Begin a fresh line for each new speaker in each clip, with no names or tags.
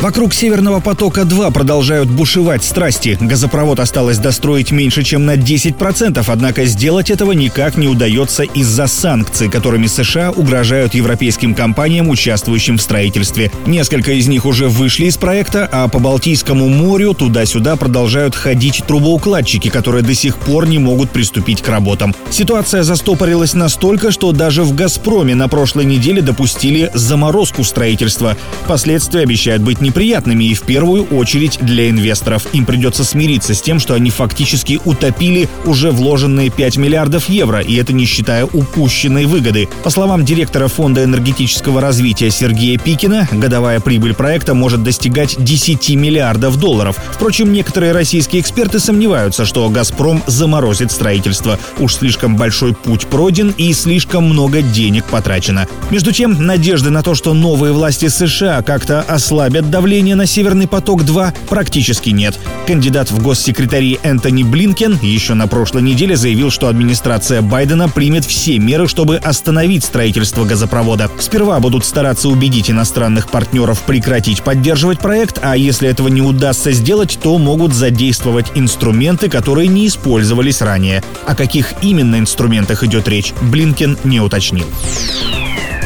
Вокруг «Северного потока-2» продолжают бушевать страсти. Газопровод осталось достроить меньше, чем на 10%, однако сделать этого никак не удается из-за санкций, которыми США угрожают европейским компаниям, участвующим в строительстве. Несколько из них уже вышли из проекта, а по Балтийскому морю туда-сюда продолжают ходить трубоукладчики, которые до сих пор не могут приступить к работам. Ситуация застопорилась настолько, что даже в «Газпроме» на прошлой неделе допустили заморозку строительства. Последствия обещают быть не неприятными и в первую очередь для инвесторов. Им придется смириться с тем, что они фактически утопили уже вложенные 5 миллиардов евро, и это не считая упущенной выгоды. По словам директора Фонда энергетического развития Сергея Пикина, годовая прибыль проекта может достигать 10 миллиардов долларов. Впрочем, некоторые российские эксперты сомневаются, что «Газпром» заморозит строительство. Уж слишком большой путь пройден и слишком много денег потрачено. Между тем, надежды на то, что новые власти США как-то ослабят давления на «Северный поток-2» практически нет. Кандидат в госсекретари Энтони Блинкен еще на прошлой неделе заявил, что администрация Байдена примет все меры, чтобы остановить строительство газопровода. Сперва будут стараться убедить иностранных партнеров прекратить поддерживать проект, а если этого не удастся сделать, то могут задействовать инструменты, которые не использовались ранее. О каких именно инструментах идет речь, Блинкен не уточнил.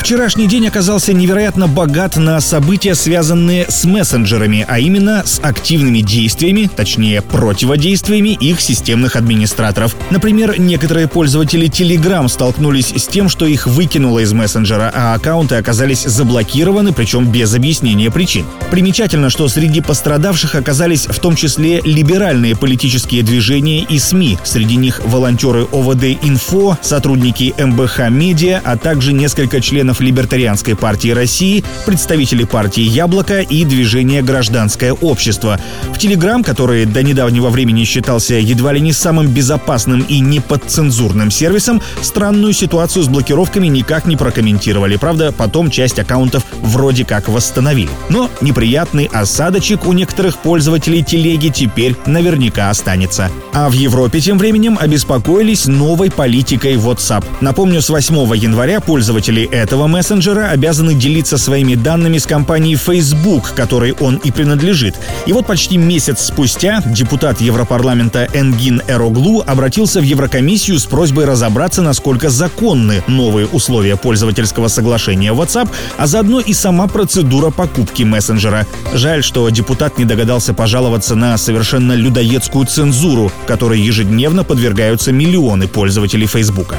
Вчерашний день оказался невероятно богат на события, связанные с мессенджерами, а именно с активными действиями, точнее противодействиями их системных администраторов. Например, некоторые пользователи Telegram столкнулись с тем, что их выкинуло из мессенджера, а аккаунты оказались заблокированы, причем без объяснения причин. Примечательно, что среди пострадавших оказались в том числе либеральные политические движения и СМИ. Среди них волонтеры ОВД-Инфо, сотрудники МБХ Медиа, а также несколько членов членов Либертарианской партии России, представители партии «Яблоко» и движения «Гражданское общество». В Телеграм, который до недавнего времени считался едва ли не самым безопасным и неподцензурным сервисом, странную ситуацию с блокировками никак не прокомментировали. Правда, потом часть аккаунтов вроде как восстановили. Но неприятный осадочек у некоторых пользователей телеги теперь наверняка останется. А в Европе тем временем обеспокоились новой политикой WhatsApp. Напомню, с 8 января пользователи этого мессенджера обязаны делиться своими данными с компанией Facebook, которой он и принадлежит. И вот почти месяц спустя депутат Европарламента Энгин Эроглу обратился в Еврокомиссию с просьбой разобраться, насколько законны новые условия пользовательского соглашения WhatsApp, а заодно и сама процедура покупки мессенджера. Жаль, что депутат не догадался пожаловаться на совершенно людоедскую цензуру, которой ежедневно подвергаются миллионы пользователей Фейсбука.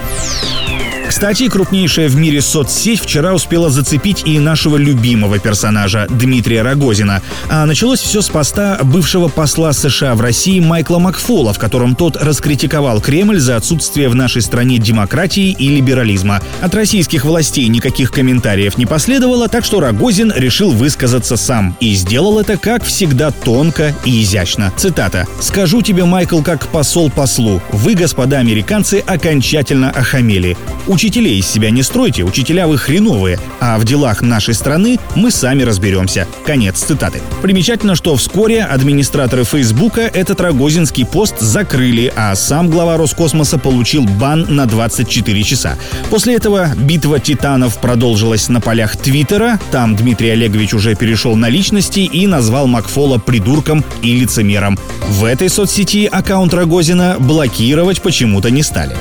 Кстати, крупнейшая в мире соцсеть вчера успела зацепить и нашего любимого персонажа Дмитрия Рогозина. А началось все с поста бывшего посла США в России Майкла Макфола, в котором тот раскритиковал Кремль за отсутствие в нашей стране демократии и либерализма. От российских властей никаких комментариев не последовало, так что Рогозин решил высказаться сам. И сделал это, как всегда, тонко и изящно. Цитата. «Скажу тебе, Майкл, как посол послу, вы, господа американцы, окончательно охамели. Учителей из себя не стройте, учителя вы хреновые, а в делах нашей страны мы сами разберемся. Конец цитаты. Примечательно, что вскоре администраторы Фейсбука этот рогозинский пост закрыли, а сам глава Роскосмоса получил бан на 24 часа. После этого битва титанов продолжилась на полях Твиттера. Там Дмитрий Олегович уже перешел на личности и назвал Макфола придурком и лицемером. В этой соцсети аккаунт Рогозина блокировать почему-то не стали.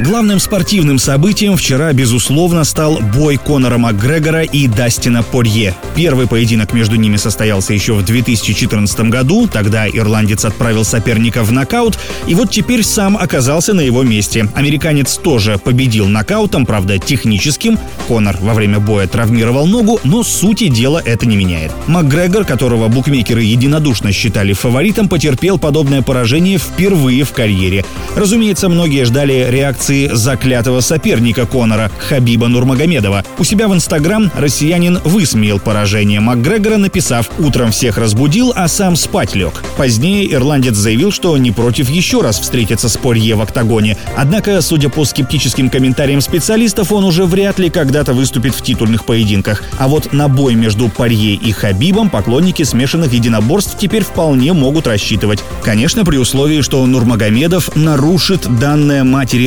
Главным спортивным событием вчера, безусловно, стал бой Конора Макгрегора и Дастина Порье. Первый поединок между ними состоялся еще в 2014 году, тогда ирландец отправил соперника в нокаут, и вот теперь сам оказался на его месте. Американец тоже победил нокаутом, правда, техническим. Конор во время боя травмировал ногу, но сути дела это не меняет. Макгрегор, которого букмекеры единодушно считали фаворитом, потерпел подобное поражение впервые в карьере. Разумеется, многие ждали реакции трансляции заклятого соперника Конора Хабиба Нурмагомедова. У себя в Инстаграм россиянин высмеял поражение Макгрегора, написав «Утром всех разбудил, а сам спать лег». Позднее ирландец заявил, что не против еще раз встретиться с Порье в октагоне. Однако, судя по скептическим комментариям специалистов, он уже вряд ли когда-то выступит в титульных поединках. А вот на бой между Порье и Хабибом поклонники смешанных единоборств теперь вполне могут рассчитывать. Конечно, при условии, что Нурмагомедов нарушит данное матери